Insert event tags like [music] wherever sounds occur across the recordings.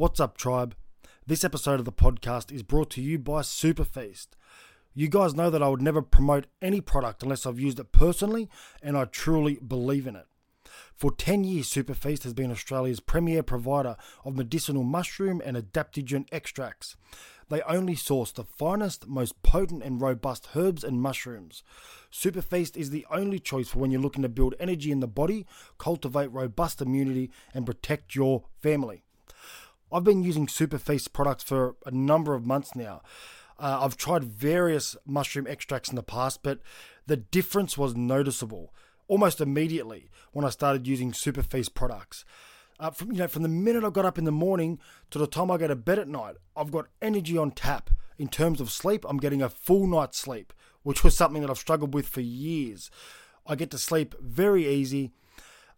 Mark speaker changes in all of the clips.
Speaker 1: What's up, tribe? This episode of the podcast is brought to you by Superfeast. You guys know that I would never promote any product unless I've used it personally and I truly believe in it. For 10 years, Superfeast has been Australia's premier provider of medicinal mushroom and adaptogen extracts. They only source the finest, most potent, and robust herbs and mushrooms. Superfeast is the only choice for when you're looking to build energy in the body, cultivate robust immunity, and protect your family. I've been using Superfeast products for a number of months now. Uh, I've tried various mushroom extracts in the past, but the difference was noticeable almost immediately when I started using Superfeast products. Uh, from you know, from the minute I got up in the morning to the time I go to bed at night, I've got energy on tap. In terms of sleep, I'm getting a full night's sleep, which was something that I've struggled with for years. I get to sleep very easy.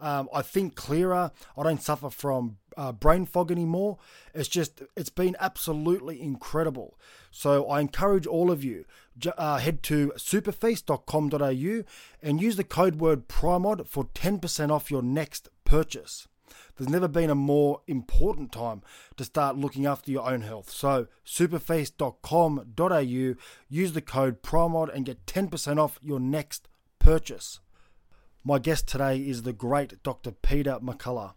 Speaker 1: Um, I think clearer. I don't suffer from uh, brain fog anymore. It's just, it's been absolutely incredible. So I encourage all of you, uh, head to superfeast.com.au and use the code word PRIMOD for 10% off your next purchase. There's never been a more important time to start looking after your own health. So, superfeast.com.au, use the code PRIMOD and get 10% off your next purchase. My guest today is the great Dr. Peter McCullough.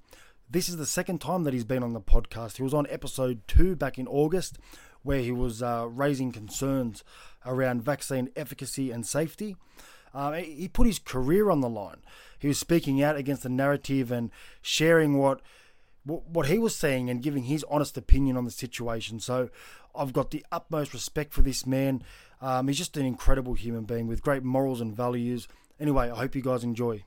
Speaker 1: This is the second time that he's been on the podcast. He was on episode two back in August, where he was uh, raising concerns around vaccine efficacy and safety. Uh, he put his career on the line. He was speaking out against the narrative and sharing what what he was saying and giving his honest opinion on the situation. So I've got the utmost respect for this man. Um, he's just an incredible human being with great morals and values. Anyway, I hope you guys enjoy.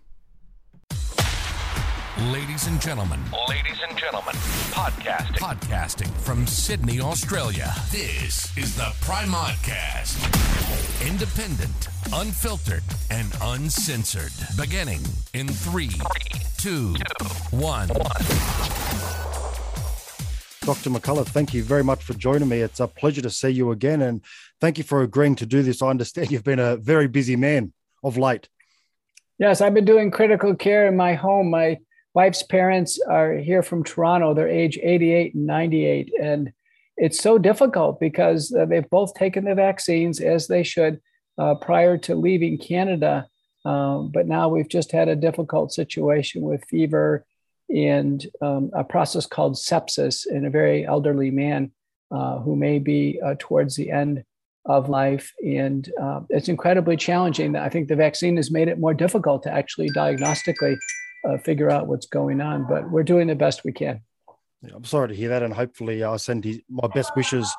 Speaker 2: Ladies and gentlemen,
Speaker 3: ladies and gentlemen, podcasting,
Speaker 2: podcasting from Sydney, Australia. This is the Primodcast. Independent, unfiltered, and uncensored. Beginning in three, two, one.
Speaker 1: Dr. McCullough, thank you very much for joining me. It's a pleasure to see you again, and thank you for agreeing to do this. I understand you've been a very busy man of late.
Speaker 4: Yes, I've been doing critical care in my home. My wife's parents are here from Toronto. They're age 88 and 98. And it's so difficult because uh, they've both taken the vaccines as they should uh, prior to leaving Canada. Um, but now we've just had a difficult situation with fever and um, a process called sepsis in a very elderly man uh, who may be uh, towards the end of life. And uh, it's incredibly challenging. I think the vaccine has made it more difficult to actually diagnostically uh, figure out what's going on, but we're doing the best we can.
Speaker 1: Yeah, I'm sorry to hear that. And hopefully, I'll send my best wishes.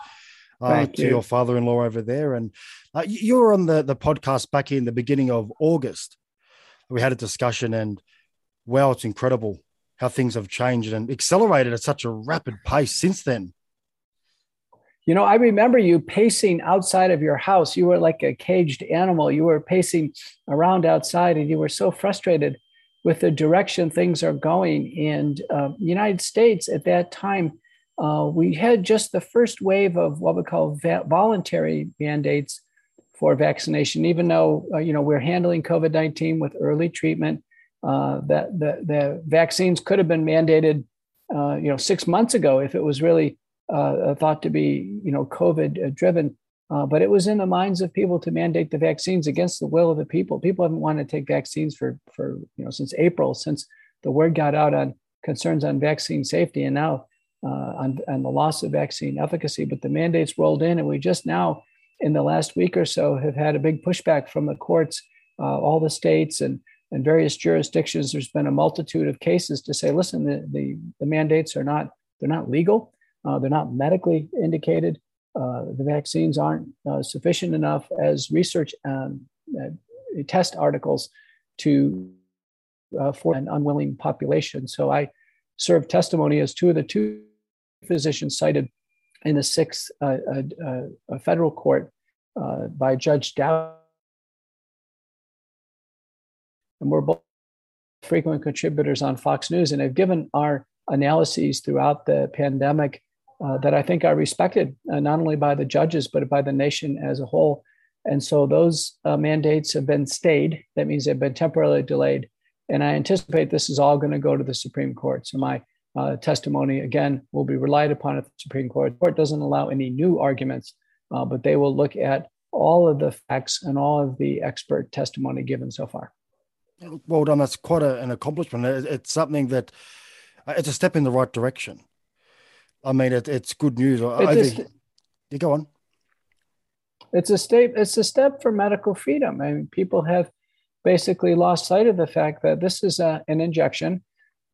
Speaker 1: Uh, to you. your father-in-law over there, and uh, you were on the the podcast back in the beginning of August. We had a discussion, and wow, it's incredible how things have changed and accelerated at such a rapid pace since then.
Speaker 4: You know, I remember you pacing outside of your house. You were like a caged animal. You were pacing around outside and you were so frustrated with the direction things are going. And uh, United States at that time, uh, we had just the first wave of what we call va- voluntary mandates for vaccination, even though, uh, you know, we're handling COVID-19 with early treatment. Uh, that the, the vaccines could have been mandated, uh, you know, six months ago if it was really uh, thought to be, you know, COVID driven. Uh, but it was in the minds of people to mandate the vaccines against the will of the people. People haven't wanted to take vaccines for, for you know, since April, since the word got out on concerns on vaccine safety and now uh, on, on the loss of vaccine efficacy. But the mandates rolled in, and we just now, in the last week or so, have had a big pushback from the courts, uh, all the states and and various jurisdictions. There's been a multitude of cases to say, listen, the the, the mandates are not they're not legal. Uh, they're not medically indicated. Uh, the vaccines aren't uh, sufficient enough as research um, uh, test articles to uh, for an unwilling population. So I serve testimony as two of the two physicians cited in the sixth uh, federal court by Judge Dow. And we're both frequent contributors on Fox News and have given our analyses throughout the pandemic uh, that I think are respected uh, not only by the judges but by the nation as a whole. And so those uh, mandates have been stayed. That means they've been temporarily delayed. And I anticipate this is all going to go to the Supreme Court. So my uh, testimony, again, will be relied upon at the Supreme Court. The court doesn't allow any new arguments, uh, but they will look at all of the facts and all of the expert testimony given so far.
Speaker 1: Well done. That's quite a, an accomplishment. It's something that it's a step in the right direction. I mean, it, it's good news. It's Over, you go on.
Speaker 4: It's a step. It's a step for medical freedom. I mean, people have basically lost sight of the fact that this is a, an injection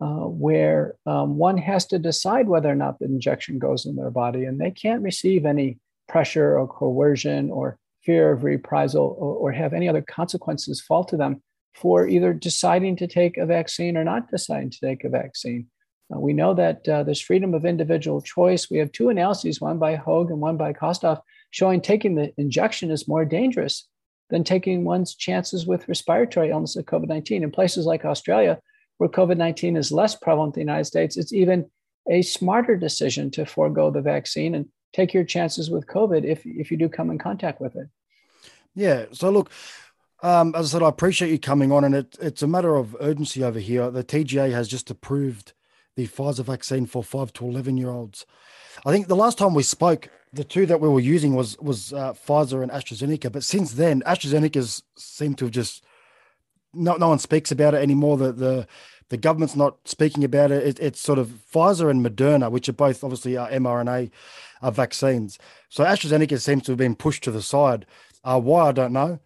Speaker 4: uh, where um, one has to decide whether or not the injection goes in their body, and they can't receive any pressure or coercion or fear of reprisal or, or have any other consequences fall to them for either deciding to take a vaccine or not deciding to take a vaccine. Uh, we know that uh, there's freedom of individual choice. We have two analyses, one by Hoag and one by Kostoff, showing taking the injection is more dangerous than taking one's chances with respiratory illness of COVID 19. In places like Australia, where COVID 19 is less prevalent in the United States, it's even a smarter decision to forego the vaccine and take your chances with COVID if, if you do come in contact with it.
Speaker 1: Yeah. So, look, um, as I said, I appreciate you coming on, and it, it's a matter of urgency over here. The TGA has just approved the Pfizer vaccine for five to 11 year olds. I think the last time we spoke, the two that we were using was was uh, Pfizer and AstraZeneca. But since then, AstraZeneca's seemed to have just no no one speaks about it anymore. The the the government's not speaking about it. it it's sort of Pfizer and Moderna, which are both obviously uh, mRNA uh, vaccines. So AstraZeneca seems to have been pushed to the side. Uh, why I don't know.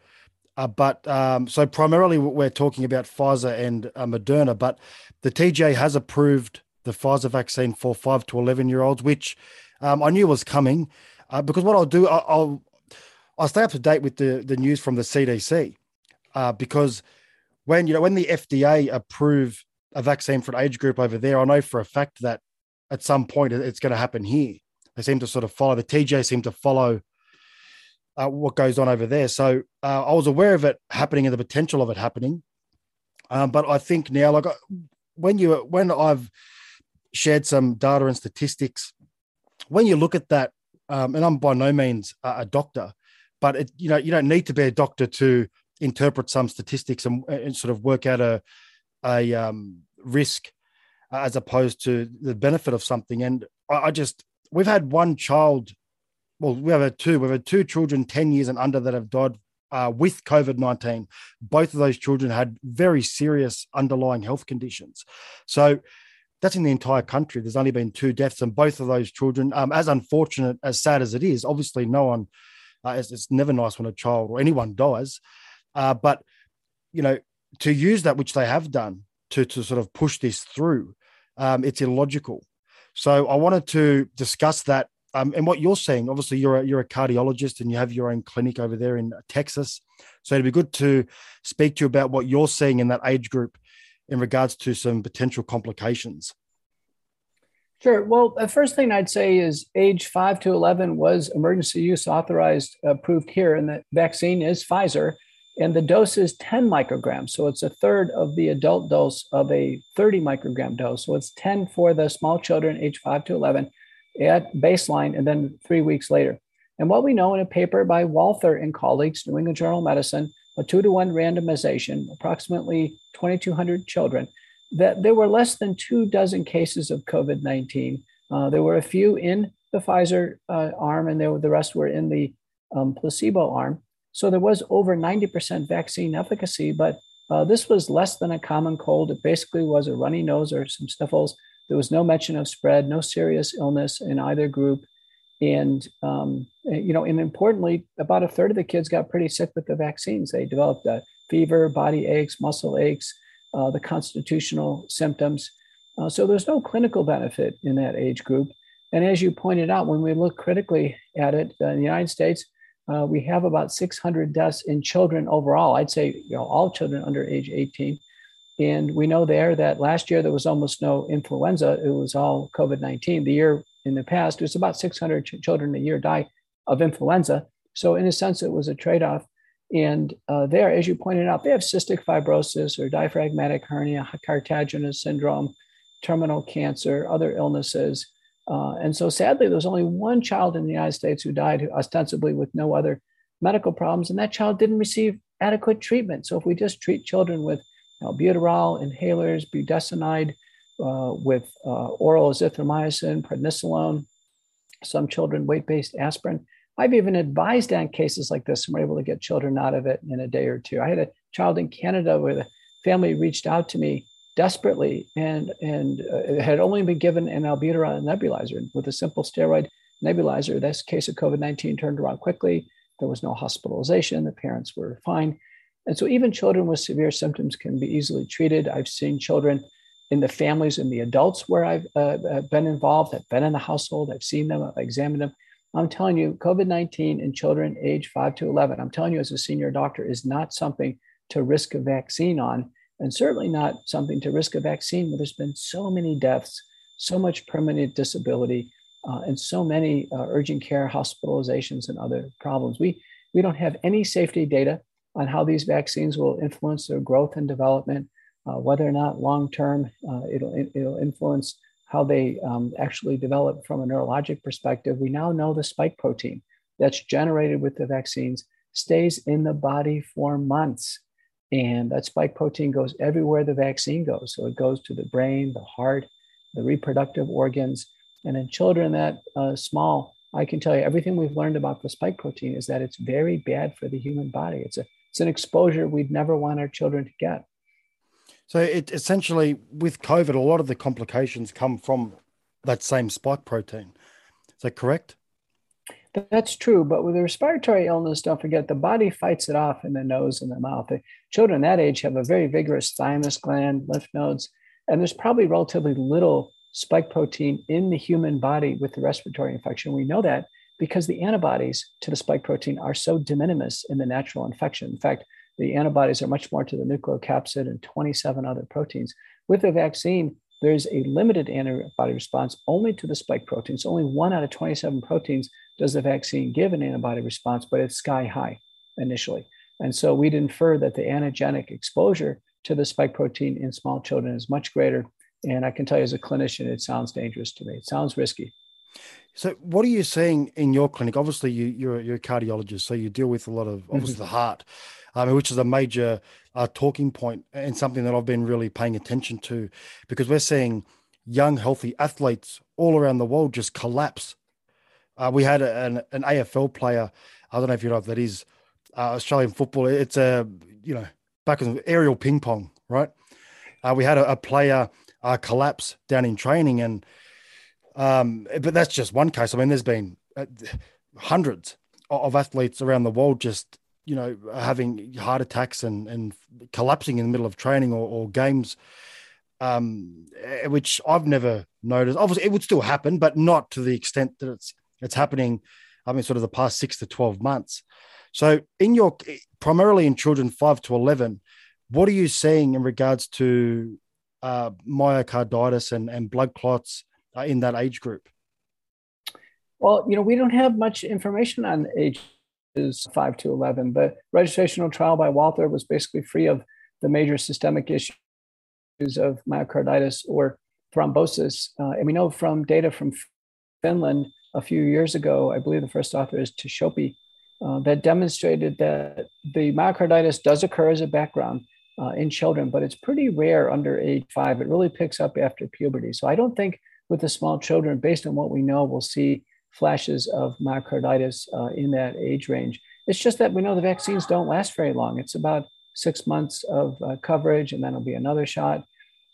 Speaker 1: Uh, but um, so primarily we're talking about Pfizer and uh, Moderna, but the TGA has approved the Pfizer vaccine for five to 11 year olds, which um, I knew was coming uh, because what I'll do, I'll, I'll, stay up to date with the, the news from the CDC uh, because when, you know, when the FDA approve a vaccine for an age group over there, I know for a fact that at some point it's going to happen here. They seem to sort of follow, the TGA seem to follow uh, what goes on over there. So uh, I was aware of it happening and the potential of it happening. Um, but I think now, like when you when I've shared some data and statistics, when you look at that, um, and I'm by no means a, doctor, but it, you know you don't need to be a doctor to interpret some statistics and, and sort of work out a a um, risk as opposed to the benefit of something. And I, I just we've had one child well, we have had two. We've had two children, 10 years and under, that have died uh, with COVID 19. Both of those children had very serious underlying health conditions. So that's in the entire country. There's only been two deaths, and both of those children, um, as unfortunate, as sad as it is, obviously, no one, uh, it's, it's, never nice when a child or anyone dies. Uh, but, you know, to use that, which they have done, to, to sort of push this through, um, it's illogical. So I wanted to discuss that um, and what you're saying, obviously, you're a, you're a cardiologist and you have your own clinic over there in Texas. So it'd be good to speak to you about what you're seeing in that age group in regards to some potential complications.
Speaker 4: Sure. Well, the first thing I'd say is age 5 to 11 was emergency use authorized, approved here, and the vaccine is Pfizer, and the dose is 10 micrograms. So it's a third of the adult dose of a 30 microgram dose. So it's 10 for the small children, age 5 to 11, at baseline and then three weeks later. And what we know in a paper by Walter and colleagues, New England Journal of Medicine, a two to one randomization, approximately 2,200 children, that there were less than two dozen cases of COVID 19. Uh, there were a few in the Pfizer uh, arm, and were, the rest were in the um, placebo arm. So there was over 90% vaccine efficacy, but uh, this was less than a common cold. It basically was a runny nose or some sniffles there was no mention of spread, no serious illness in either group. And, um, you know, and importantly, about a third of the kids got pretty sick with the vaccines. They developed a fever, body aches, muscle aches, uh, the constitutional symptoms. Uh, so there's no clinical benefit in that age group. And as you pointed out, when we look critically at it uh, in the United States, uh, we have about 600 deaths in children overall. I'd say you know all children under age 18. And we know there that last year there was almost no influenza. It was all COVID 19. The year in the past, it was about 600 ch- children a year die of influenza. So, in a sense, it was a trade off. And uh, there, as you pointed out, they have cystic fibrosis or diaphragmatic hernia, cartilaginous syndrome, terminal cancer, other illnesses. Uh, and so, sadly, there was only one child in the United States who died ostensibly with no other medical problems, and that child didn't receive adequate treatment. So, if we just treat children with albuterol, inhalers, budesonide, uh, with uh, oral azithromycin, prednisolone, some children weight based aspirin. I've even advised on cases like this and we're able to get children out of it in a day or two. I had a child in Canada where the family reached out to me desperately and, and uh, had only been given an albuterol nebulizer with a simple steroid nebulizer. This case of COVID 19 turned around quickly. There was no hospitalization. The parents were fine. And so, even children with severe symptoms can be easily treated. I've seen children in the families and the adults where I've uh, uh been involved. I've been in the household. I've seen them. I've examined them. I'm telling you, COVID 19 in children age 5 to 11, I'm telling you as a senior doctor, is not something to risk a vaccine on, and certainly not something to risk a vaccine where there's been so many deaths, so much permanent disability, uh, and so many uh, urgent care hospitalizations and other problems. We, we don't have any safety data on how these vaccines will influence their growth and development, uh, whether or not long term uh, it'll, it'll influence how they um, actually develop from a neurologic perspective. We now know the spike protein that's generated with the vaccines stays in the body for months. And that spike protein goes everywhere the vaccine goes. So it goes to the brain, the heart, the reproductive organs. And in children that uh, small, I can tell you everything we've learned about the spike protein is that it's very bad for the human body. It's a it's an exposure we'd never want our children to get.
Speaker 1: So it essentially with COVID, a lot of the complications come from that same spike protein. Is that correct?
Speaker 4: That's true, but with a respiratory illness, don't forget the body fights it off in the nose and the mouth. The children that age have a very vigorous thymus gland, lymph nodes, and there's probably relatively little spike protein in the human body with the respiratory infection. We know that because the antibodies to the spike protein are so de minimis in the natural infection. In fact, the antibodies are much more to the nucleocapsid and 27 other proteins. With the vaccine, there's a limited antibody response only to the spike protein. So Only one out of 27 proteins does the vaccine give an antibody response, but it's sky high initially. And so we'd infer that the antigenic exposure to the spike protein in small children is much greater. And I can tell you as a clinician, it sounds dangerous to me. It sounds risky.
Speaker 1: So, what are you seeing in your clinic? Obviously, you, you're, you're a cardiologist, so you deal with a lot of obviously mm-hmm. the heart, um, which is a major uh, talking point and something that I've been really paying attention to because we're seeing young, healthy athletes all around the world just collapse. Uh, we had an, an AFL player. I don't know if you know what that is. Uh, Australian football. It's a you know back in aerial ping pong, right? Uh, we had a, a player uh, collapse down in training, and um, but that's just one case. I mean, there's been uh, hundreds of athletes around the world just you know having heart attacks and and collapsing in the middle of training or, or games um, eh, which I've never noticed. Obviously, it would still happen, but not to the extent that it's it's happening. I mean, sort of the past six to twelve months. So, in your primarily in children five to eleven, what are you seeing in regards to uh, myocarditis and and blood clots uh, in that age group?
Speaker 4: Well, you know, we don't have much information on ages 5 to 11. The registrational trial by Walter was basically free of the major systemic issues of myocarditis or thrombosis. Uh, and we know from data from Finland a few years ago, I believe the first author is Tishopi, uh, that demonstrated that the myocarditis does occur as a background uh, in children, but it's pretty rare under age five. It really picks up after puberty. So I don't think with the small children, based on what we know, we'll see flashes of myocarditis uh, in that age range. It's just that we know the vaccines don't last very long. It's about six months of uh, coverage, and then it'll be another shot.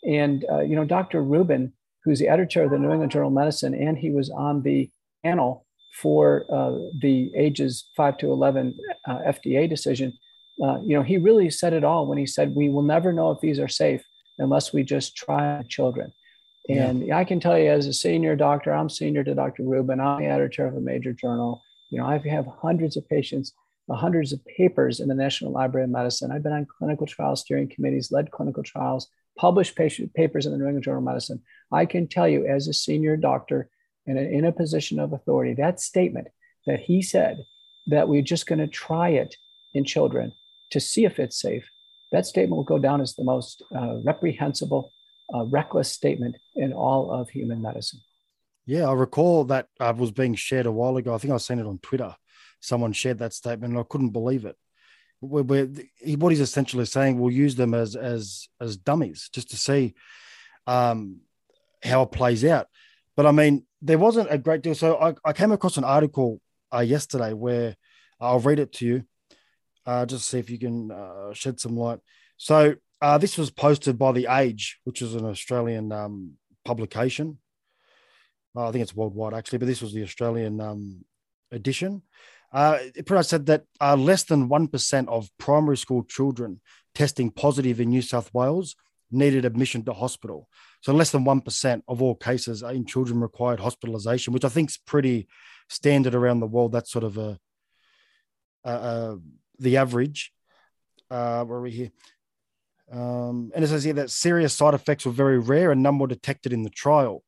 Speaker 4: And uh, you know, Dr. Rubin, who's the editor of the New England Journal of Medicine, and he was on the panel for uh, the ages five to eleven uh, FDA decision. Uh, you know, he really said it all when he said, "We will never know if these are safe unless we just try children." And yeah. I can tell you, as a senior doctor, I'm senior to Dr. Rubin. I'm the editor of a major journal. You know, I have hundreds of patients, hundreds of papers in the National Library of Medicine. I've been on clinical trial steering committees, led clinical trials, published patient papers in the New England Journal of Medicine. I can tell you, as a senior doctor and in a position of authority, that statement that he said that we're just going to try it in children to see if it's safe, that statement will go down as the most uh, reprehensible a reckless statement in all of human medicine.
Speaker 1: Yeah, I recall that uh, was being shared a while ago. I think I seen it on Twitter. Someone shared that statement, and I couldn't believe it. We're, we're, what he's essentially saying, we'll use them as as as dummies just to see, um, how it plays out. But I mean, there wasn't a great deal. So I, I came across an article uh, yesterday where I'll read it to you, uh, just see if you can uh, shed some light. So uh, this was posted by The Age, which is an Australian um, publication. Uh, I think it's worldwide actually, but this was the Australian um, edition. Uh, it pretty much said that uh, less than 1% of primary school children testing positive in New South Wales needed admission to hospital. So less than 1% of all cases in children required hospitalization, which I think is pretty standard around the world. That's sort of a, a, a the average. Uh, where are we here? Um, and as I said, that serious side effects were very rare and none were detected in the trial.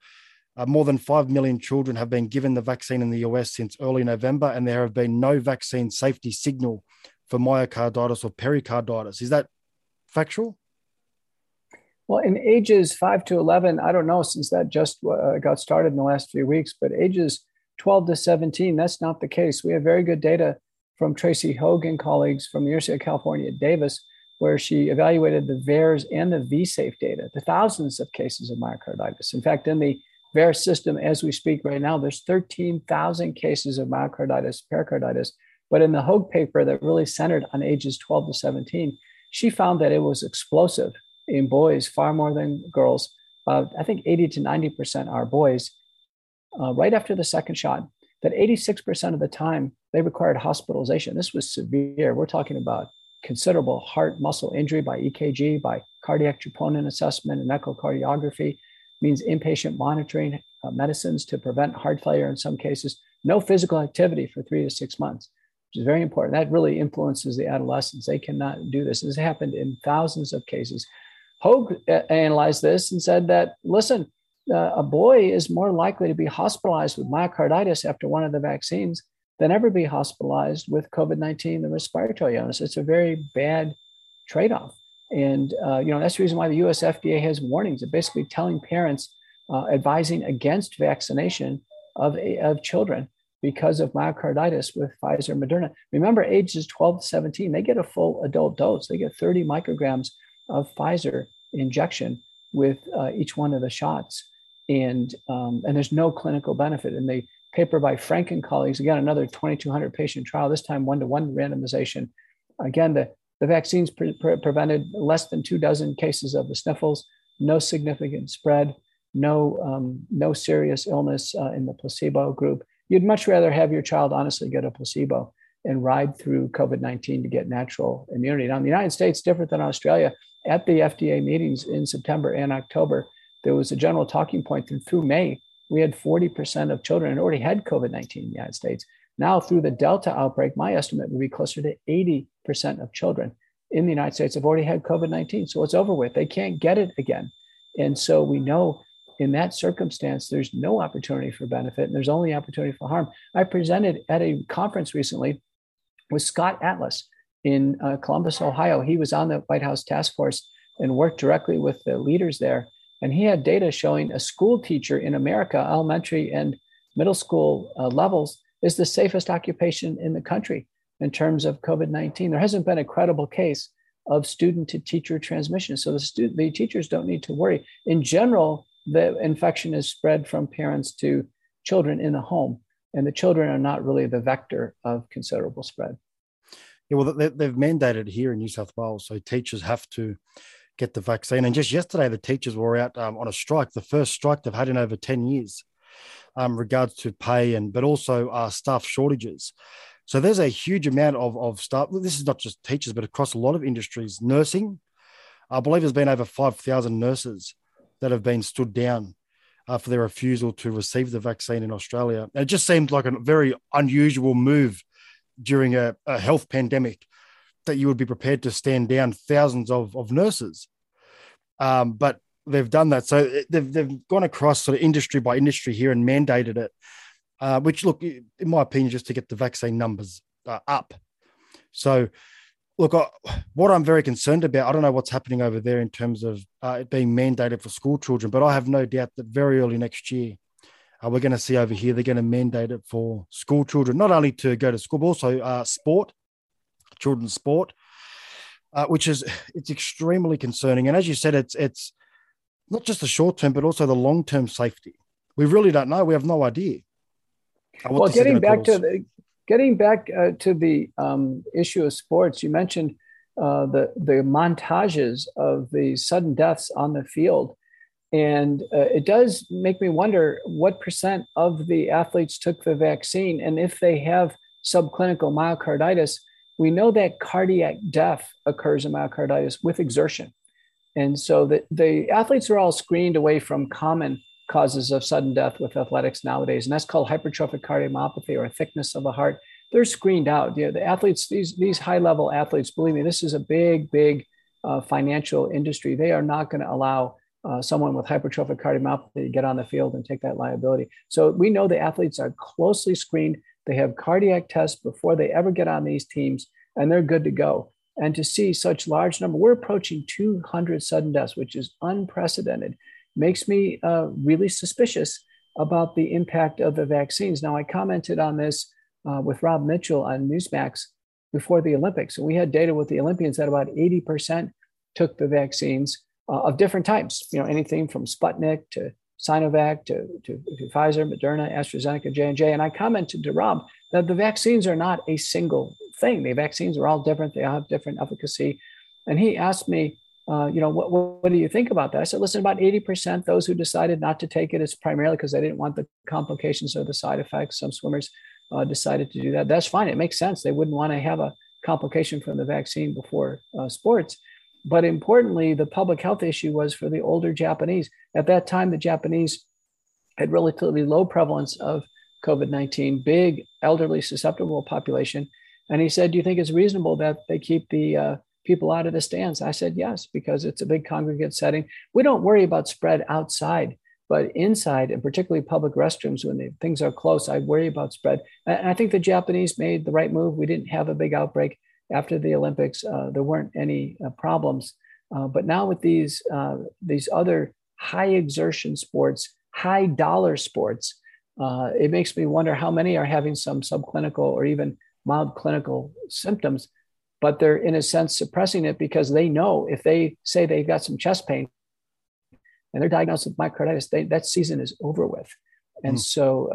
Speaker 1: Uh, more than 5 million children have been given the vaccine in the US since early November, and there have been no vaccine safety signal for myocarditis or pericarditis. Is that factual?
Speaker 4: Well, in ages 5 to 11, I don't know since that just uh, got started in the last few weeks, but ages 12 to 17, that's not the case. We have very good data from Tracy Hogue and colleagues from the University of California Davis where she evaluated the VAERS and the VSafe data, the thousands of cases of myocarditis. In fact, in the VAERS system, as we speak right now, there's 13,000 cases of myocarditis, pericarditis. But in the Hogue paper that really centered on ages 12 to 17, she found that it was explosive in boys far more than girls. I think 80 to 90% are boys. Uh, right after the second shot, that 86% of the time they required hospitalization. This was severe. We're talking about considerable heart muscle injury by EKG, by cardiac troponin assessment and echocardiography, means inpatient monitoring uh, medicines to prevent heart failure in some cases, no physical activity for three to six months, which is very important. That really influences the adolescents. They cannot do this. This happened in thousands of cases. Hogue uh, analyzed this and said that, listen, uh, a boy is more likely to be hospitalized with myocarditis after one of the vaccines than ever be hospitalized with COVID 19, the respiratory illness. It's a very bad trade off. And, uh, you know, that's the reason why the US FDA has warnings of basically telling parents, uh, advising against vaccination of, of children because of myocarditis with Pfizer and Moderna. Remember, ages 12 to 17, they get a full adult dose. They get 30 micrograms of Pfizer injection with uh, each one of the shots. And, um, and there's no clinical benefit. And they paper by Frenck and colleagues, again, another 2,200 patient trial, this time one to one randomization. Again, the, the vaccines pre- pre- prevented less than two dozen cases of the sniffles, no significant spread, no, um, no serious illness uh, in the placebo group. You'd much rather have your child honestly get a placebo and ride through COVID 19 to get natural immunity. Now, in the United States, different than Australia, at the FDA meetings in September and October, there was a general talking point through, through May we had 40% of children already had COVID 19 in the United States. Now, through the Delta outbreak, my estimate would be closer to 80% of children in the United States have already had COVID 19. So it's over with. They can't get it again. And so we know in that circumstance, there's no opportunity for benefit and there's only opportunity for harm. I presented at a conference recently with Scott Atlas in uh, Columbus, Ohio. He was on the White House task force and worked directly with the leaders there and he had data showing a school teacher in America, elementary and middle school uh, levels, is the safest occupation in the country in terms of COVID 19. There hasn't been a credible case of student to teacher transmission. So the, stu- the teachers don't need to worry. In general, the infection is spread from parents to children in the home, and the children are not really the vector of considerable spread.
Speaker 1: Yeah, well, they've mandated here in New South Wales, so teachers have to get the vaccine. And just yesterday, the teachers were out um, on a strike, the first strike they've had in over 10 years, um, regards to pay and but also uh, staff shortages. So there's a huge amount of, of staff. This is not just teachers, but across a lot of industries. Nursing, I believe there's been over 5,000 nurses that have been stood down uh, for their refusal to receive the vaccine in Australia. And it just seems like a very unusual move during a, a health pandemic that you would be prepared to stand down thousands of, of nurses. Um, but they've done that. So they've, they've gone across sort of industry by industry here and mandated it, uh, which, look, in my opinion, just to get the vaccine numbers uh, up. So, look, I, what I'm very concerned about, I don't know what's happening over there in terms of uh, it being mandated for school children, but I have no doubt that very early next year, uh, we're going to see over here, they're going to mandate it for school children, not only to go to school, but also uh, sport children's sport, uh, which is it's extremely concerning. And as you said, it's it's not just the short term, but also the long term safety. We really don't know. We have no idea.
Speaker 4: Well, getting back to the, getting back uh, to the um, issue of sports, you mentioned uh, the the montages of the sudden deaths on the field, and uh, it does make me wonder what percent of the athletes took the vaccine, and if they have subclinical myocarditis, we know that cardiac death occurs in myocarditis with exertion. And so the, the athletes are all screened away from common causes of sudden death with athletics nowadays. And that's called hypertrophic cardiomyopathy or thickness of the heart. They're screened out. You know, the athletes, these, these high level athletes, believe me, this is a big, big uh, financial industry. They are not going to allow uh, someone with hypertrophic cardiomyopathy to get on the field and take that liability. So we know the athletes are closely screened. They have cardiac tests before they ever get on these teams, and they're good to go. And to see such large number we're approaching 200 sudden deaths which is unprecedented. Makes me uh, really suspicious about the impact of the vaccines. Now i commented on this uh, with rob mitchell on newsmax before the olympics and we had data with the olympians that about 80% took the vaccines uh, of different types you know anything from sputnik to sinovac to, to, to pfizer moderna astrazeneca j&j and i commented to rob that the vaccines are not a single thing. The vaccines are all different. They all have different efficacy. And he asked me, uh, you know, what, what, do you think about that? I said, listen, about 80% those who decided not to take it is primarily because they didn't want the complications or the side effects. Some swimmers uh, decided to do that. That's fine. It makes sense. They wouldn't want to have a complication from the vaccine before uh, sports. But importantly, the public health issue was for the older Japanese. At that time, the Japanese had relatively low prevalence of COVID 19, big elderly susceptible population. And he said, Do you think it's reasonable that they keep the uh, people out of the stands? I said, Yes, because it's a big congregate setting. We don't worry about spread outside, but inside, and particularly public restrooms, when they, things are close, I worry about spread. And I think the Japanese made the right move. We didn't have a big outbreak after the Olympics, uh, there weren't any uh, problems. Uh, but now with these, uh, these other high exertion sports, high dollar sports, uh, it makes me wonder how many are having some subclinical or even mild clinical symptoms, but they're in a sense suppressing it because they know if they say they've got some chest pain and they're diagnosed with myocarditis, they, that season is over with. And mm. so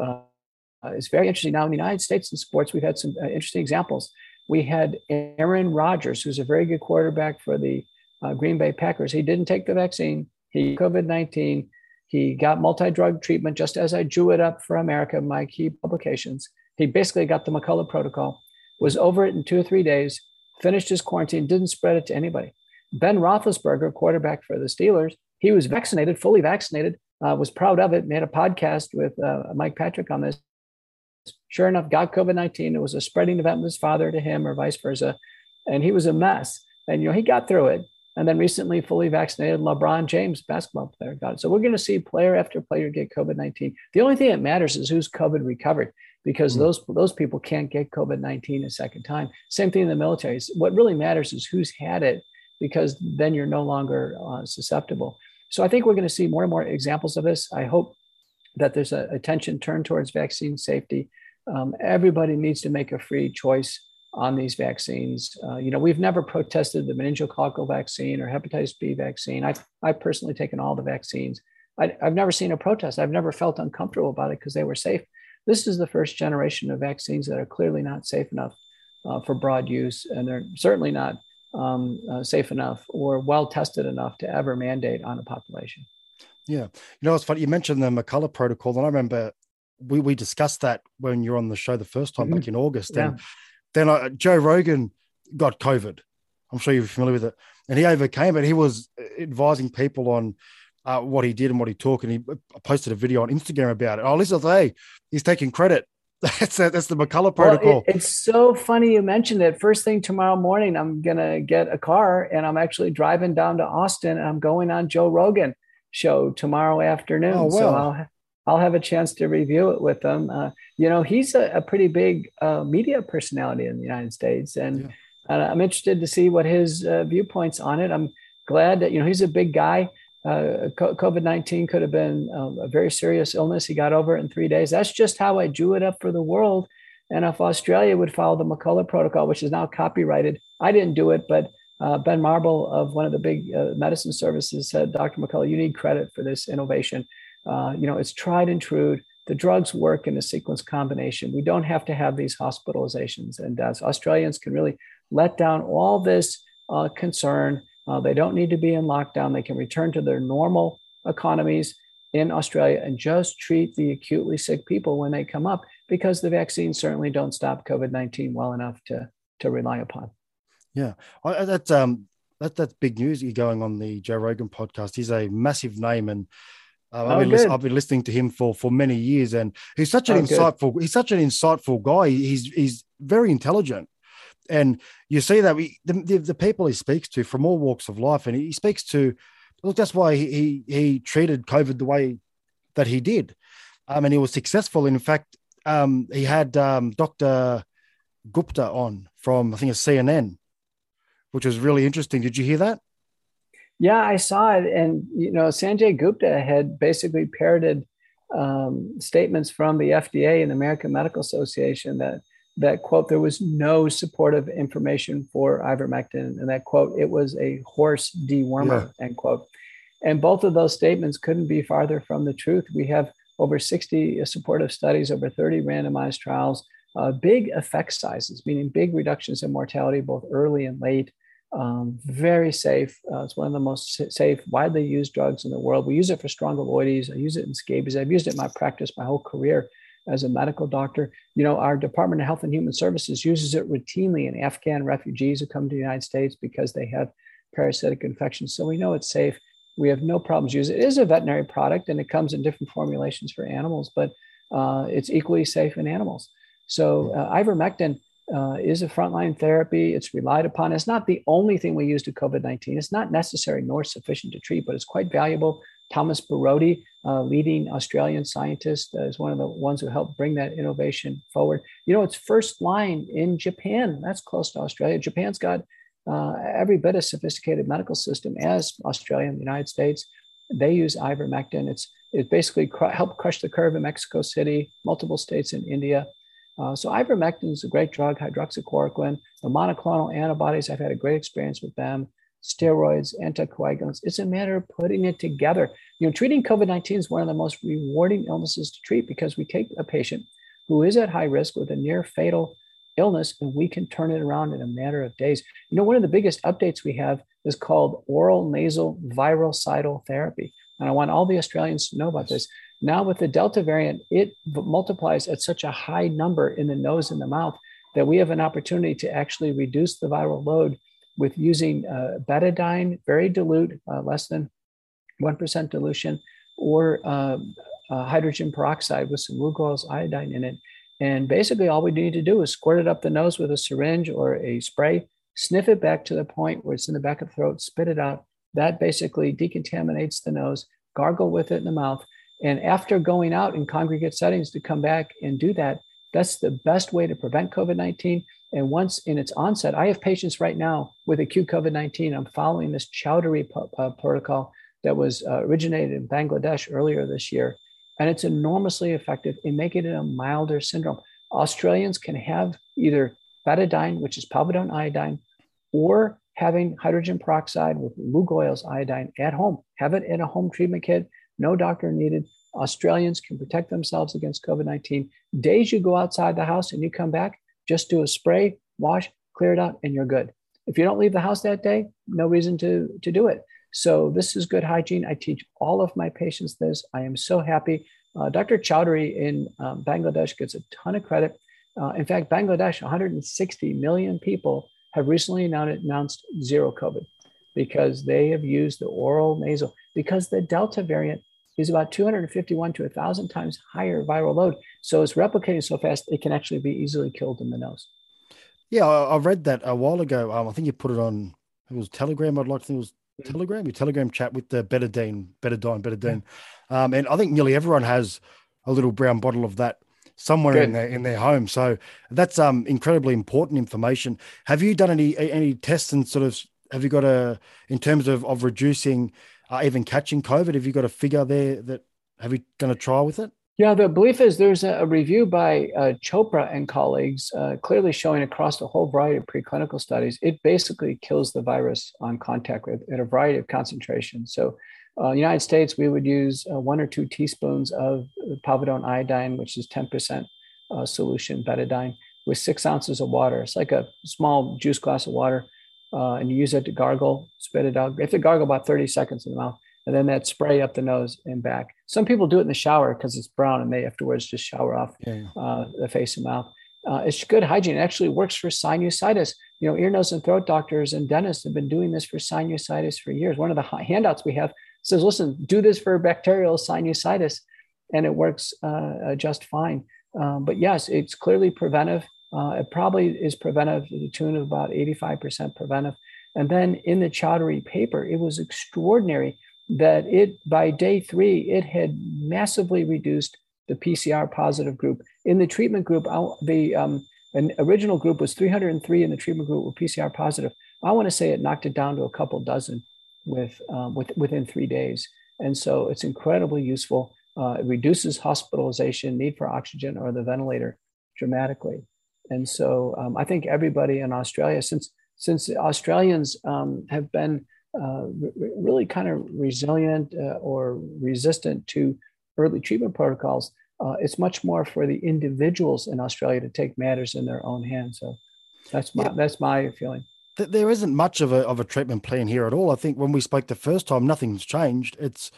Speaker 4: uh, it's very interesting. Now, in the United States in sports, we've had some uh, interesting examples. We had Aaron Rodgers, who's a very good quarterback for the uh, Green Bay Packers. He didn't take the vaccine. He COVID 19. He got multi drug treatment, just as I drew it up for America, my key publications. He basically got the McCullough protocol, was over it in two or three days, finished his quarantine, didn't spread it to anybody. Ben Roethlisberger, quarterback for the Steelers, he was vaccinated, fully vaccinated, uh, was proud of it, made a podcast with uh, Mike Patrick on this. Sure enough, got COVID 19. It was a spreading event with his father to him or vice versa. And he was a mess. And, you know, he got through it. And then recently, fully vaccinated LeBron James, basketball player, got it. So we're going to see player after player get COVID 19. The only thing that matters is who's COVID recovered because mm those those people can't get COVID nineteen a second time. Same thing in the military. What really matters is who's had it, because then you're no longer uh, susceptible. So I think we're going to see more and more examples of this. I hope that there's a attention turned towards vaccine safety. Um, everybody needs to make a free choice on these vaccines. Uh, you know, we've never protested the meningococcal vaccine or hepatitis B vaccine. I've, I've personally taken all the vaccines. I, have never seen a protest. I've never felt uncomfortable about it because they were safe. This is the first generation of vaccines that are clearly not safe enough uh, for broad use, and they're certainly not um, uh, safe enough or well tested enough to ever mandate on a population.
Speaker 1: Yeah, you know, it's funny. You mentioned the McCullough protocol, and I remember we we discussed that when you're on the show the first time mm-hmm. back in August. Yeah. And then uh, Joe Rogan got COVID. I'm sure you're familiar with it, and he overcame it. He was advising people on uh, what he did and what he took, and he posted a video on Instagram about it. Oh, listen, hey, he's taking credit. [laughs] That's that's the McCullough protocol. Well,
Speaker 4: it, it's so funny you mentioned it. First thing tomorrow morning, I'm gonna get a car, and I'm actually driving down to Austin. And I'm going on Joe Rogan show tomorrow afternoon. Oh, well. So I'll I'll have a chance to review it with them. Uh, you know, he's a, a pretty big uh, media personality in the United States, and yeah. I'm interested to see what his uh, viewpoints on it. I'm glad that you know he's a big guy uh, COVID 19 could have been um, a very serious illness. He got over it in three days. That's just how I drew it up for the world. And if Australia would follow the McCullough protocol, which is now copyrighted, I didn't do it, but Uh, ben Marble of one of the big uh, medicine services said, Dr. McCullough, you need credit for this innovation. Uh, you know, it's tried and true. The drugs work in a sequence combination. We don't have to have these hospitalizations. And as Australians can really let down all this uh, concern, uh, they don't need to be in lockdown. They can return to their normal economies in Australia and just treat the acutely sick people when they come up because the vaccines certainly don't stop COVID 19 well enough to, to rely upon.
Speaker 1: Yeah, that's um that that's big news. Going on the Joe Rogan podcast. He's a massive name, and uh, I've, been I've, been listening to him for for many years, and he's such an oh, insightful. Good. He's such an insightful guy. He's he's very intelligent, and you see that we, the, the, the people he speaks to from all walks of life, and he speaks to. Look, that's why he he, he treated COVID the way that he did, um, and he was successful. In fact, um, he had um, Doctor Gupta on from I think it's CNN which was really interesting. Did you hear that?
Speaker 4: Yeah, I saw it. And, you know, Sanjay Gupta had basically parroted um, statements from the FDA and the American Medical Association that, that quote, there was no supportive information for ivermectin. And that quote, it was a horse dewormer, yeah. end quote. And both of those statements couldn't be farther from the truth. We have over 60 supportive studies, over 30 randomized trials, uh, big effect sizes, meaning big reductions in mortality, both early and late. Um, very safe. Uh, it's one of the most safe, widely used drugs in the world. We use it for strongyloides. I use it in scabies. I've used it in my practice my whole career as a medical doctor. You know, our Department of Health and Human Services uses it routinely in Afghan refugees who come to the United States because they have parasitic infections. So we know it's safe. We have no problems using it. It is a veterinary product and it comes in different formulations for animals, but uh, it's equally safe in animals. So uh, ivermectin uh, is a frontline therapy. It's relied upon. It's not the only thing we use to COVID 19. It's not necessary nor sufficient to treat, but it's quite valuable. Thomas Borody, uh, leading Australian scientist, uh, is one of the ones who helped bring that innovation forward. You know, it's first line in Japan. That's close to Australia. Japan's got uh, every bit as sophisticated medical system as Australia and the United States. They use ivermectin. It's it basically cr- helped crush the curve in Mexico City, multiple states in India. Uh, so ivermectin is a great drug, hydroxychloroquine. The monoclonal antibodies, I've had a great experience with them. Steroids, anticoagulants. It's a matter of putting it together. You know, treating COVID-19 is one of the most rewarding illnesses to treat because we take a patient who is at high risk with a near fatal illness and we can turn it around in a matter of days. You know, one of the biggest updates we have is called oral nasal virucidal therapy. And I want all the Australians to know about this. Now, with the Delta variant, it multiplies at such a high number in the nose and the mouth that we have an opportunity to actually reduce the viral load with using uh, betadine, very dilute, uh, less than 1% dilution, or uh, uh, hydrogen peroxide with some Lugol's iodine in it. And basically, all we need to do is squirt it up the nose with a syringe or a spray, sniff it back to the point where it's in the back of the throat, spit it out. That basically decontaminates the nose, gargle with it in the mouth, and after going out in congregate settings to come back and do that, that's the best way to prevent COVID 19. And once in its onset, I have patients right now with acute COVID 19. I'm following this Chowdhury protocol that was uh, originated in Bangladesh earlier this year. And it's enormously effective in making it a milder syndrome. Australians can have either betadine, which is povidone iodine, or having hydrogen peroxide with Lugol's iodine at home. Have it in a home treatment kit no doctor needed. Australians can protect themselves against COVID 19. Days you go outside the house and you come back, just do a spray, wash, clear it out, and you're good. If you don't leave the house that day, no reason to, to do it. So, this is good hygiene. I teach all of my patients this. I am so happy. Uh, Dr. Chowdhury in um, Bangladesh gets a ton of credit. Uh, in fact, Bangladesh, 160 million people have recently announced zero COVID because they have used the oral nasal because the Delta variant is about 251 to 1,000 times higher viral load. So it's replicating so fast, it can actually be easily killed in the nose.
Speaker 1: Yeah, I, I read that a while ago. Um, I think you put it on, it was Telegram. I'd like to think it was mm-hmm. Telegram, your Telegram chat with the better betadine, betadine, betadine. Yeah. Um, and I think nearly everyone has a little brown bottle of that somewhere Good. in their in their home. So that's um incredibly important information. Have you done any any tests and sort of have you got a in terms of of reducing uh, even catching COVID? Have you got a figure there that have you done a trial with it?
Speaker 4: Yeah, the belief is there's a, review by uh, Chopra and colleagues uh, clearly showing across a whole variety of preclinical studies, it basically kills the virus on contact with at a variety of concentrations. So, uh, in the United States, we would use uh, one or two teaspoons of povidone iodine, which is 10% uh, solution betadine, with six ounces of water. It's like a small juice glass of water, uh, and you use it to gargle, spit it out. You have to gargle about 30 seconds in the mouth and then that spray up the nose and back. Some people do it in the shower because it's brown and they afterwards just shower off yeah. uh, the face and mouth. Uh, it's good hygiene. It actually works for sinusitis. You know, ear, nose, and throat doctors and dentists have been doing this for sinusitis for years. One of the handouts we have says, listen, do this for bacterial sinusitis, and it works uh, uh just fine. Um, but yes, it's clearly preventive. Uh, it probably is preventive to the tune of about 85% preventive. And then in the Chaudhuri paper, it was extraordinary that it by day three it had massively reduced the PCR positive group. In the treatment group, the um, original group was 303, and the treatment group were PCR positive. I want to say it knocked it down to a couple dozen with, um, with within three days, and so it's incredibly useful. Uh, it reduces hospitalization, need for oxygen or the ventilator dramatically, and so um, I think everybody in Australia, since since Australians um, have been uh, really kind of resilient uh, or resistant to early treatment protocols. Uh, it's much more for the individuals in Australia to take matters in their own hands. So that's my yeah. that's my feeling.
Speaker 1: There isn't much of a of a treatment plan here at all. I think when we spoke the first time, nothing's changed. It's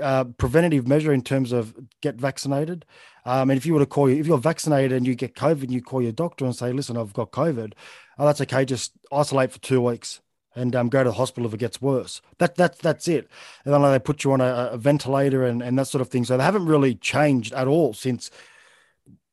Speaker 1: uh, preventative measure in terms of get vaccinated. Um, and if you were to call you, if you're vaccinated and you get COVID, you call your doctor and say, "Listen, I've got COVID." Oh, that's okay. Just isolate for two weeks and um, go to the hospital if it gets worse. That that that's it. And then they put you on a, a, ventilator and, and that sort of thing. So they haven't really changed at all since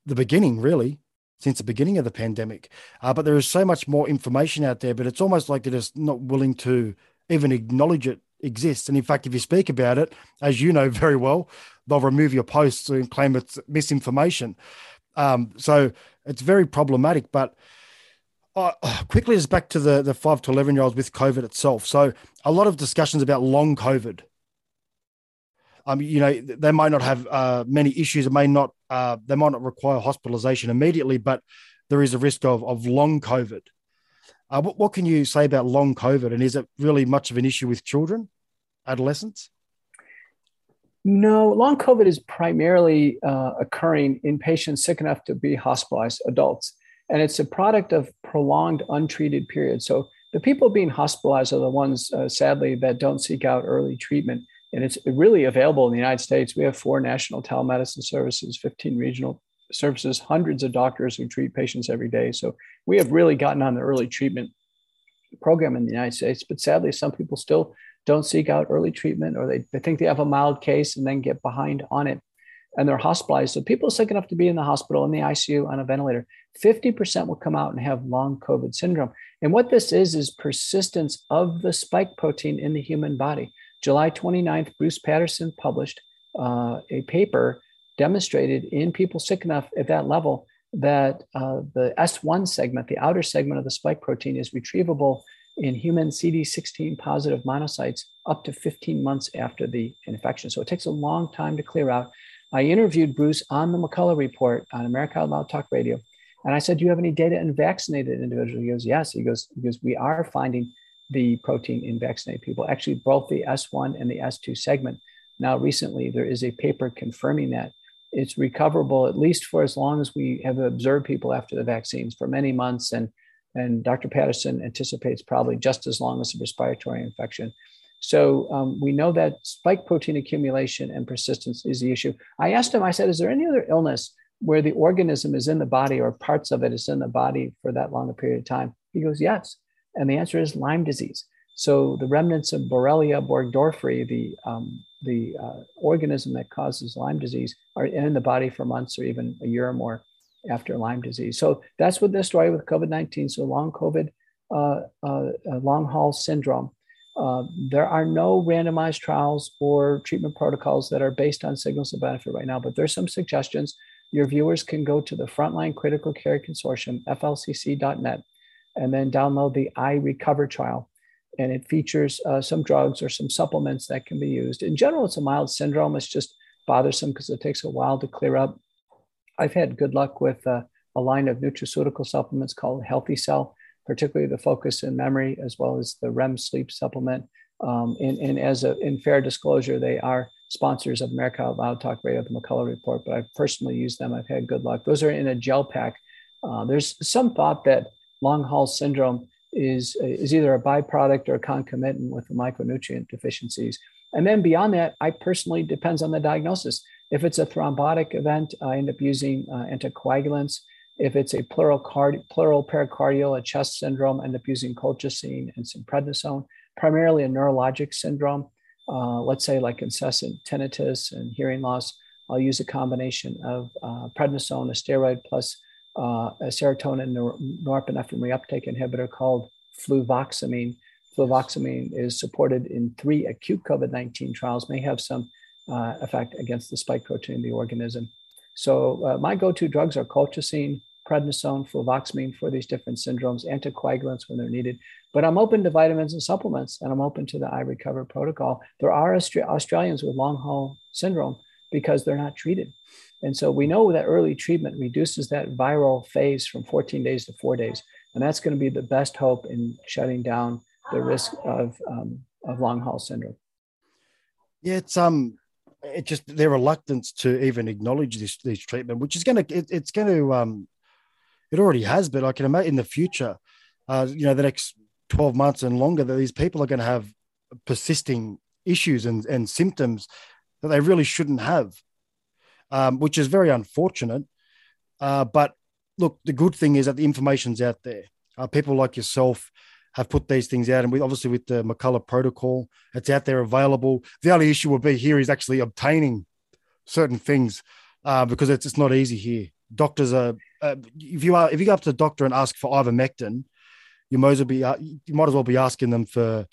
Speaker 1: the beginning, really, since the beginning of the pandemic. Uh, but there is so much more information out there, but it's almost like they're just not willing to even acknowledge it exists. And in fact, if you speak about it, as you know very well, they'll remove your posts and claim it's misinformation. Um, so it's very problematic, but uh, [sighs] quickly, just back to the, the five to 11 year olds with COVID itself. So, a lot of discussions about long COVID. Um, you know, they might not have uh, many issues. It may not, uh, they might not require hospitalization immediately, but there is a risk of, of long COVID. Uh, what, what can you say about long COVID? And is it really much of an issue with children, adolescents?
Speaker 4: No, long COVID is primarily uh, occurring in patients sick enough to be hospitalized, adults. And it's a product of prolonged untreated periods. So the people being hospitalized are the ones, uh, sadly, that don't seek out early treatment. And it's really available in the United States. We have four national telemedicine services, 15 regional services, hundreds of doctors who treat patients every day. So we have really gotten on the early treatment program in the United States. But sadly, some people still don't seek out early treatment or they, they think they have a mild case and then get behind on it and they're hospitalized. So people sick enough to be in the hospital in the ICU on a ventilator, 50% will come out and have long COVID syndrome. And what this is, is persistence of the spike protein in the human body. July 29th, Bruce Patterson published uh, a paper demonstrated in people sick enough at that level that uh, the S1 segment, the outer segment of the spike protein, is retrievable in human CD16 positive monocytes up to 15 months after the infection. So it takes a long time to clear out. I interviewed Bruce on the McCullough Report on America Out Loud Talk Radio. And I said, Do you have any data in vaccinated individuals? He goes, Yes. He goes, Because we are finding the protein in vaccinated people, actually, both the S1 and the S2 segment. Now, recently, there is a paper confirming that it's recoverable at least for as long as we have observed people after the vaccines for many months. And, and Dr. Patterson anticipates probably just as long as a respiratory infection. So um, we know that spike protein accumulation and persistence is the issue. I asked him, I said, is there any other illness where the organism is in the body or parts of it is in the body for that long a period of time? He goes, yes. And the answer is Lyme disease. So the remnants of Borrelia burgdorferi, the, um, the uh, organism that causes Lyme disease, are in the body for months or even a year or more after Lyme disease. So that's what the story with COVID 19. So long COVID, uh, uh, long haul syndrome uh, there are no randomized trials or treatment protocols that are based on signals of benefit right now, but there's some suggestions. Your viewers can go to the Frontline Critical Care Consortium, flcc.net, and then download the iRecover trial. And it features uh, some drugs or some supplements that can be used. In general, it's a mild syndrome. It's just bothersome because it takes a while to clear up. I've had good luck with uh, a line of nutraceutical supplements called Healthy Cell, particularly the focus in memory, as well as the REM sleep supplement. Um, and, and, as a in fair disclosure, they are sponsors of America Out Talk Radio, the McCullough Report, but I've personally used them. I've had good luck. Those are in a gel pack. Uh, there's some thought that long haul syndrome is, is either a byproduct or concomitant with the micronutrient deficiencies. And then beyond that, I personally depends on the diagnosis. If it's a thrombotic event, I end up using uh, anticoagulants. If it's a pleural, card, pleural pericardial, a chest syndrome, end up using colchicine and some prednisone. Primarily a neurologic syndrome, uh, let's say like incessant tinnitus and hearing loss, I'll use a combination of uh, prednisone, a steroid, plus uh, a serotonin nor- norepinephrine reuptake inhibitor called fluvoxamine. Fluvoxamine is supported in three acute COVID 19 trials, may have some uh, effect against the spike protein in the organism. So, uh, my go to drugs are colchicine, prednisone, fluvoxamine for these different syndromes, anticoagulants when they're needed. But I'm open to vitamins and supplements, and I'm open to the I Recover protocol. There are Australians with long haul syndrome because they're not treated. And so we know that early treatment reduces that viral phase from 14 days to four days. And that's going to be the best hope in shutting down the risk of, um, of long haul syndrome.
Speaker 1: Yeah, it's um, it just their reluctance to even acknowledge this this treatment, which is going to it, it's going to um, it already has, but I can imagine in the future, uh, you know, the next twelve months and longer, that these people are going to have persisting issues and and symptoms that they really shouldn't have, um, which is very unfortunate. Uh, but look, the good thing is that the information's out there. Uh, people like yourself have put these things out, and we obviously with the McCullough protocol, it's out there available. The only issue will be here is actually obtaining certain things uh, because it's, it's not easy here. Doctors are uh, if you are if you go up to the doctor and ask for ivermectin, you might as well be uh, you might as well be asking them for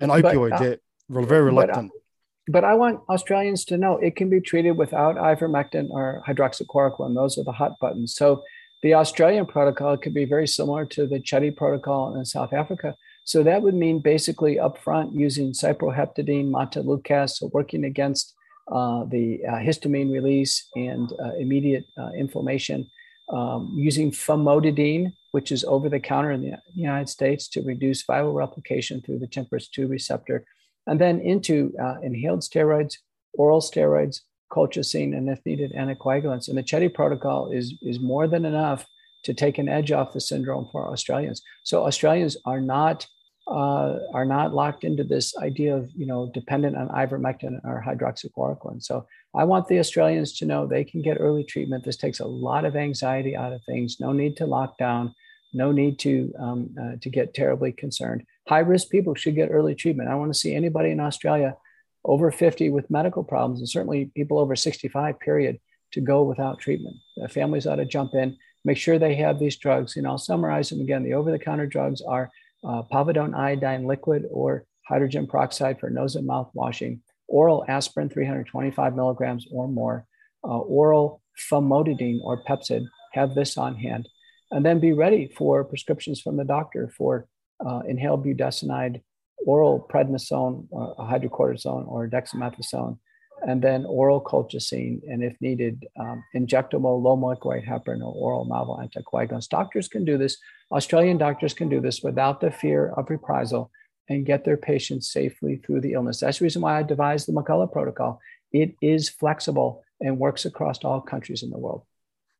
Speaker 1: an opioid. But, uh, They're very reluctant.
Speaker 4: But, but I want Australians to know it can be treated without ivermectin or hydroxychloroquine. Those are the hot buttons. So the Australian protocol could be very similar to the Chetty protocol in South Africa. So that would mean basically upfront using cyproheptadine, montelukast, so working against uh, the uh, histamine release and uh, immediate uh, inflammation, um, using famotidine, which is over the counter in the United States to reduce viral replication through the TMPRSS2 receptor, and then into uh, inhaled steroids, oral steroids, colchicine, and if needed, anticoagulants. And the Chetty protocol is, is more than enough to take an edge off the syndrome for Australians. So Australians are not uh, are not locked into this idea of you know dependent on ivermectin or hydroxychloroquine. So I want the Australians to know they can get early treatment. This takes a lot of anxiety out of things. No need to lock down. No need to um, uh, to get terribly concerned. High risk people should get early treatment. I don't want to see anybody in Australia over 50 with medical problems, and certainly people over 65, period, to go without treatment. The families ought to jump in, make sure they have these drugs. And I'll summarize them again. The over the counter drugs are uh, povidone iodine liquid or hydrogen peroxide for nose and mouth washing, oral aspirin 325 milligrams or more, uh, oral famotidine or Pepcid, have this on hand, and then be ready for prescriptions from the doctor for uh, inhaled budesonide oral prednisone, uh, hydrocortisone, or dexamethasone, and then oral colchicine, and if needed, um, injectable low molecular weight heparin or oral novel anticoagulants. Doctors can do this. Australian doctors can do this without the fear of reprisal and get their patients safely through the illness. That's the reason why I devised the McCullough protocol. It is flexible and works across all countries in the world.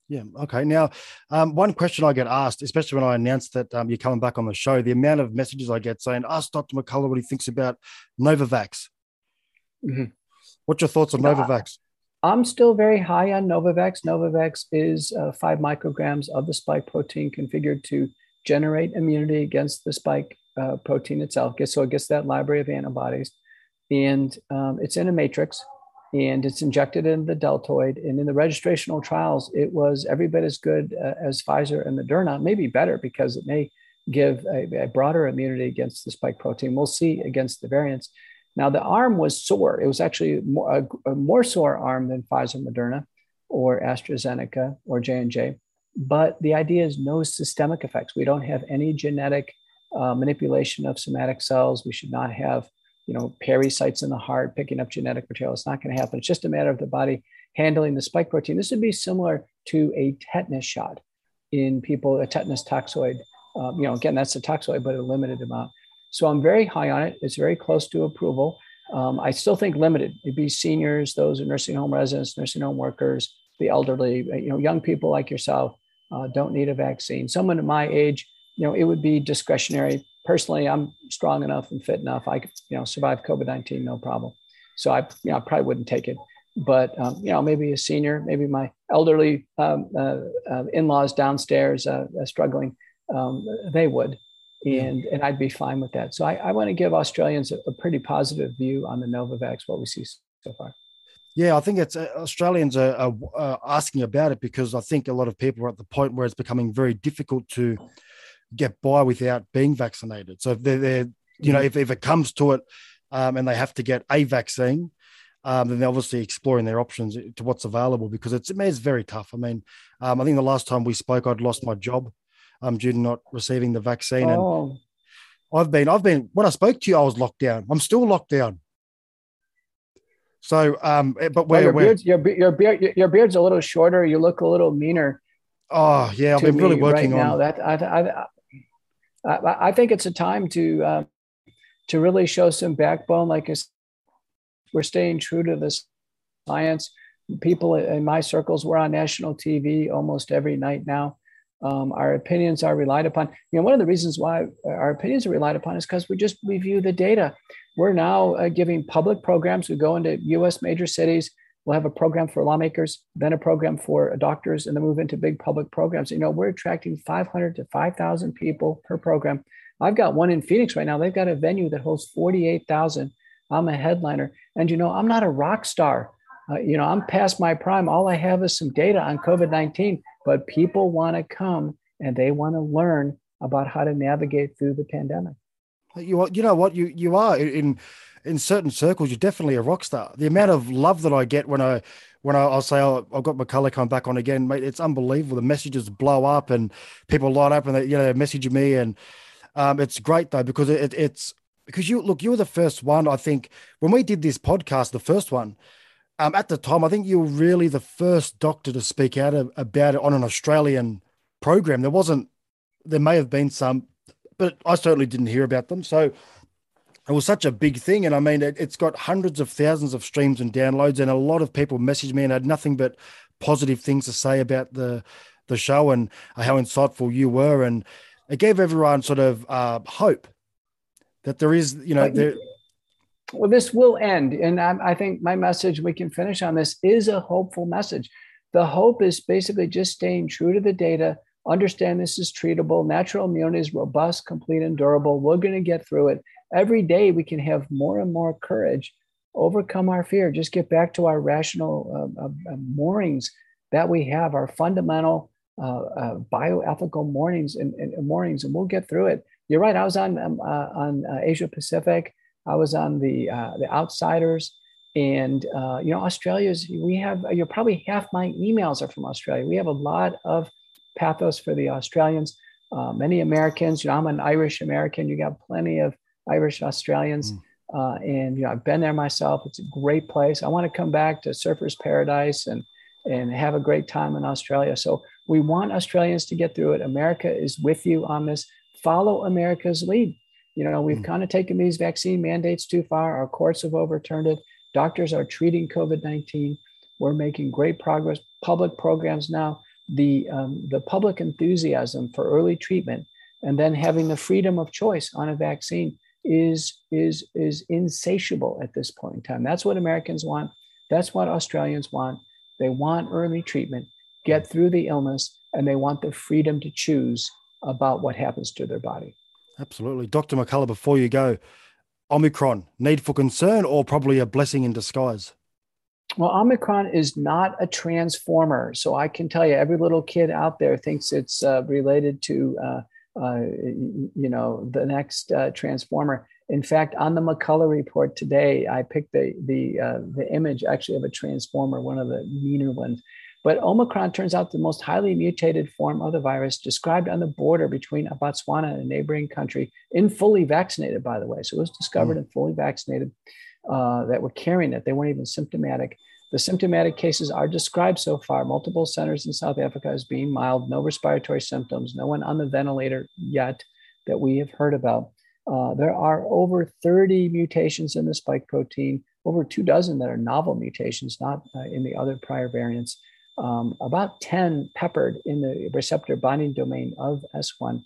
Speaker 1: Yeah. Okay. Now, um, one question I get asked, especially when I announce that um, you're coming back on the show, the amount of messages I get saying, ask Dr. McCullough what he thinks about Novavax. Mm-hmm. What's your thoughts on Novavax?
Speaker 4: I'm still very high on Novavax. Novavax is uh, five micrograms of the spike protein configured to generate immunity against the spike uh, protein itself. So it gets that library of antibodies. And um, it's in a matrix and it's injected in the deltoid. And in the registrational trials, it was every bit as good uh, as Pfizer and Moderna, maybe better because it may give a, a, broader immunity against the spike protein. We'll see against the variants. Now, the arm was sore. It was actually more, a, a more sore arm than Pfizer, Moderna, or AstraZeneca or J and J. But the idea is no systemic effects. We don't have any genetic uh, manipulation of somatic cells. We should not have you know, parasites in the heart, picking up genetic material. It's not going to happen. It's just a matter of the body handling the spike protein. This would be similar to a tetanus shot in people, a tetanus toxoid. Um, you know, again, that's a toxoid, but a limited amount. So I'm very high on it. It's very close to approval. Um, I still think limited. It'd be seniors, those are nursing home residents, nursing home workers, the elderly, you know, young people like yourself uh, don't need a vaccine. Someone at my age, you know, it would be discretionary. Personally, I'm strong enough and fit enough. I could, you know, survive COVID-19, no problem. So I, you know, I probably wouldn't take it. But um, you know, maybe a senior, maybe my elderly um, uh, uh, in-laws downstairs uh, uh, struggling, um, they would, and and I'd be fine with that. So I, I want to give Australians a, a pretty positive view on the Novavax, what we see so far.
Speaker 1: Yeah, I think it's uh, Australians are, are, are, asking about it because I think a lot of people are at the point where it's becoming very difficult to get by without being vaccinated. So if they're, they're you know, mm-hmm. if, if it comes to it um, and they have to get a vaccine, um, then they're obviously exploring their options to what's available because it's, it's very tough. I mean, um, I think the last time we spoke, I'd lost my job um, due to not receiving the vaccine. Oh. And I've been, I've been, when I spoke to you, I was locked down. I'm still locked down. So, um, eh, but where,
Speaker 4: well, your,
Speaker 1: where,
Speaker 4: beard's, your, your beard, your beard's a little shorter. You look a little meaner.
Speaker 1: Oh yeah, I've been really working
Speaker 4: right
Speaker 1: on
Speaker 4: now. That I, I, I, I think it's a time to uh, to really show some backbone. Like we're staying true to the science. People in my circles, we're on national TV almost every night now. Um, our opinions are relied upon. You know, one of the reasons why our opinions are relied upon is because we just review the data. We're now uh, giving public programs. We go into U.S. major cities. We'll have a program for lawmakers, then a program for doctors, and then move into big public programs. You know, we're attracting 500 to 5,000 people per program. I've got one in Phoenix right now. They've got a venue that holds 48,000. I'm a headliner, and you know, I'm not a rock star. Uh, you know, I'm past my prime. All I have is some data on COVID 19, but people want to come and they want to learn about how to navigate through the pandemic.
Speaker 1: You you know what you you are in in certain circles. You're definitely a rock star. The amount of love that I get when I when I, will say oh, I've got McCullough coming back on again, mate, it's unbelievable. The messages blow up and people light up and they you know message me and um, it's great though because it, it's because you look you were the first one I think when we did this podcast the first one. Um, at the time, I think you were really the first doctor to speak out about it on an Australian program. There wasn't, there may have been some but I certainly didn't hear about them. So it was such a big thing. And I mean, it, has got hundreds of thousands of streams and downloads, and a lot of people messaged me and had nothing but positive things to say about the the show and how insightful you were. And it gave everyone sort of uh, hope that there is, you know, there.
Speaker 4: Well, this will end. And I, I think my message, we can finish on this, is a hopeful message. The hope is basically just staying true to the data, understand this is treatable. Natural immunity is robust, complete, and durable. We're going to get through it. Every day, we can have more and more courage, overcome our fear, just get back to our rational uh, uh, uh moorings that we have, our fundamental uh, uh bioethical moorings and, and, mornings, and we'll get through it. You're right. I was on um, uh, on Asia Pacific. I was on the the Outsiders, and you know, Australia's. We have. You're probably half my emails are from Australia. We have a lot of pathos for the Australians. Uh, many Americans, you know, I'm an Irish American. You got plenty of Irish Australians, mm. uh, and you know, I've been there myself. It's a great place. I want to come back to Surfers Paradise and and have a great time in Australia. So we want Australians to get through it. America is with you on this. Follow America's lead. You know, we've mm. kind of taken these vaccine mandates too far. Our courts have overturned it. Doctors are treating COVID 19. We're making great progress. Public programs now the, um, the public enthusiasm for early treatment and then having the freedom of choice on a vaccine is, is, is insatiable at this point in time. That's what Americans want. That's what Australians want. They want early treatment, get through the illness, and they want the freedom to choose about what happens to their body.
Speaker 1: Absolutely. Dr. McCullough, before you go, Omicron, need for concern or probably a blessing in disguise?
Speaker 4: Well, Omicron is not a transformer. So I can tell you, every little kid out there thinks it's uh, related to, uh, uh, you know, the next uh, transformer. In fact, on the McCullough report today, I picked the the uh, the image actually of a transformer, one of the meaner ones. But Omicron turns out the most highly mutated form of the virus described on the border between Botswana and a neighboring country in fully vaccinated, by the way. So it was discovered mm. in fully vaccinated uh, that were carrying it. They weren't even symptomatic. The symptomatic cases are described so far, multiple centers in South Africa as being mild, no respiratory symptoms, no one on the ventilator yet that we have heard about. Uh, there are over 30 mutations in the spike protein, over two dozen that are novel mutations, not uh, in the other prior variants um, about 10 peppered in the receptor binding domain of S1.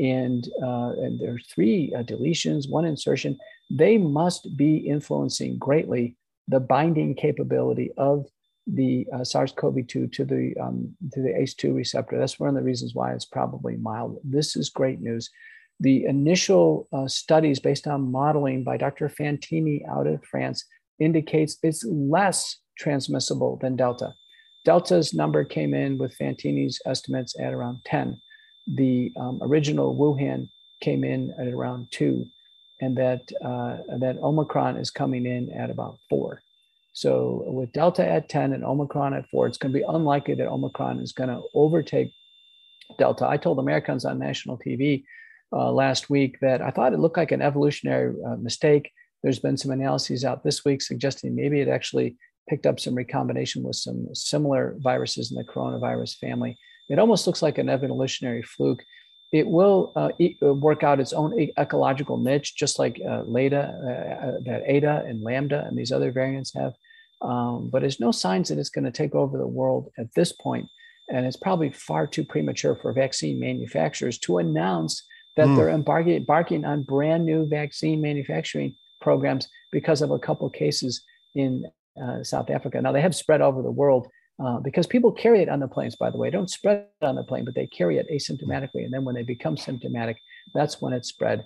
Speaker 4: And, uh, and there are three uh, deletions, one insertion. They must be influencing greatly the binding capability of the uh, SARS-CoV-2 to the um, to the ACE2 receptor. That's one of the reasons why it's probably mild. This is great news. The initial uh, studies based on modeling by Dr. Fantini out of France indicates it's less transmissible than Delta. Delta's number came in with Fantini's estimates at around 10. The um, original Wuhan came in at around two, and that uh, that Omicron is coming in at about four. So with Delta at 10 and Omicron at four, it's going to be unlikely that Omicron is going to overtake Delta. I told Americans on national TV uh, last week that I thought it looked like an evolutionary uh, mistake. There's been some analyses out this week suggesting maybe it actually picked up some recombination with some similar viruses in the coronavirus family. It almost looks like an evolutionary fluke. It will uh, uh, work out its own ecological niche, just like uh, Leda, uh, uh, that Eta and Lambda and these other variants have. Um, but there's no signs that it's going to take over the world at this point. And it's probably far too premature for vaccine manufacturers to announce that mm. they're embarking, embarking on brand new vaccine manufacturing programs because of a couple cases in uh, South Africa. Now they have spread over the world uh, because people carry it on the planes, by the way. don't spread it on the plane, but they carry it asymptomatically. And then when they become symptomatic, that's when it's spread.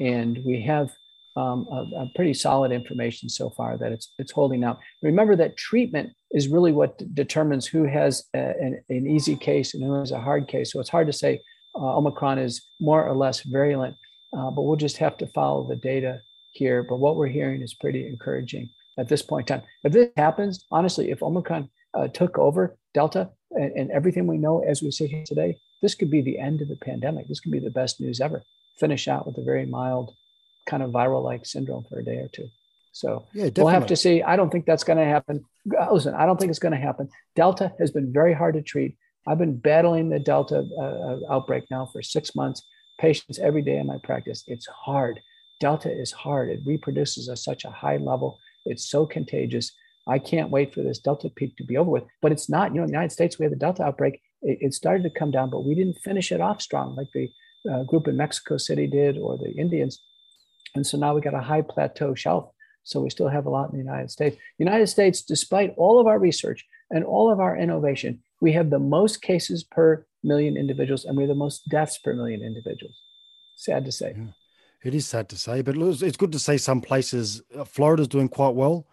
Speaker 4: And we have um, a, a, pretty solid information so far that it's, it's holding out. Remember that treatment is really what d- determines who has a, an, an, easy case and who has a hard case. So it's hard to say uh, Omicron is more or less virulent, uh, but we'll just have to follow the data here. But what we're hearing is pretty encouraging at this point in time. If this happens, honestly, if Omicron uh, took over Delta and, and, everything we know as we sit here today, this could be the end of the pandemic. This could be the best news ever. Finish out with a very mild kind of viral like syndrome for a day or two. So yeah, we'll have to see. I don't think that's going to happen. Uh, listen, I don't think it's going to happen. Delta has been very hard to treat. I've been battling the Delta uh, uh outbreak now for six months. Patients every day in my practice. It's hard. Delta is hard. It reproduces at such a high level. It's so contagious. I can't wait for this Delta peak to be over with. But it's not. You know, in the United States, we had the Delta outbreak. It, it started to come down, but we didn't finish it off strong like the uh, group in Mexico City did or the Indians. And so now we got a high plateau shelf. So we still have a lot in the United States. United States, despite all of our research and all of our innovation, we have the most cases per million individuals and we have the most deaths per million individuals. Sad to say.
Speaker 1: Yeah. It is sad to say, but it's good to see some places. Uh, Florida's doing quite well.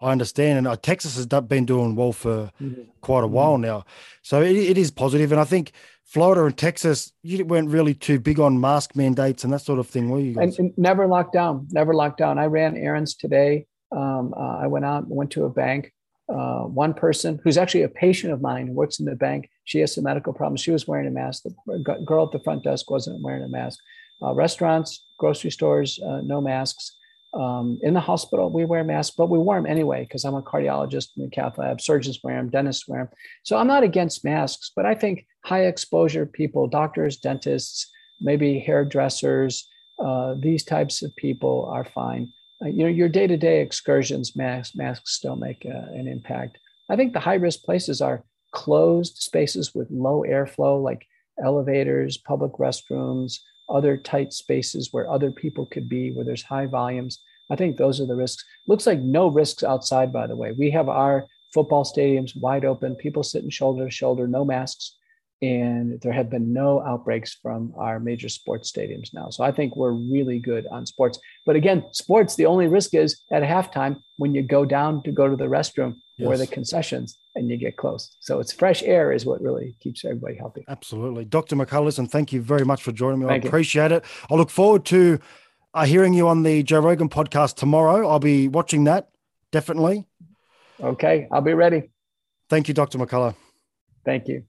Speaker 1: I understand, and uh, Texas has been doing well for mm-hmm. quite a while now. So it, it is positive, and I think Florida and Texas, you weren't really too big on mask mandates and that sort of thing, were you?
Speaker 4: And, and, never locked down, never locked down. I ran errands today. Um, uh, I went out, went to a bank. Uh, one person who's actually a patient of mine works in the bank. She has some medical problems. She was wearing a mask. The girl at the front desk wasn't wearing a mask. Uh, restaurants, grocery stores, uh, no masks. Um, in the hospital, we wear masks, but we wear them anyway because I'm a cardiologist in the cath lab. Surgeons wear them, dentists wear them. So I'm not against masks, but I think high exposure people, doctors, dentists, maybe hairdressers, uh, these types of people are fine. Uh, you know, your day-to-day excursions, masks, masks don't make uh, an impact. I think the high-risk places are closed spaces with low airflow, like elevators, public restrooms, other tight spaces where other people could be, where there's high volumes. I think those are the risks. Looks like no risks outside, by the way. We have our football stadiums wide open, people sitting shoulder to shoulder, no masks. And there have been no outbreaks from our major sports stadiums now. So I think we're really good on sports. But again, sports, the only risk is at halftime when you go down to go to the restroom yes. or the concessions and you get close. So it's fresh air is what really keeps everybody healthy.
Speaker 1: Absolutely. Dr. McCullers, and thank you very much for joining me. Thank I appreciate you. it. I look forward to uh, hearing you on the Joe Rogan podcast tomorrow. I'll be watching that, definitely.
Speaker 4: Okay, I'll be ready.
Speaker 1: Thank you, Dr. McCullough.
Speaker 4: Thank you.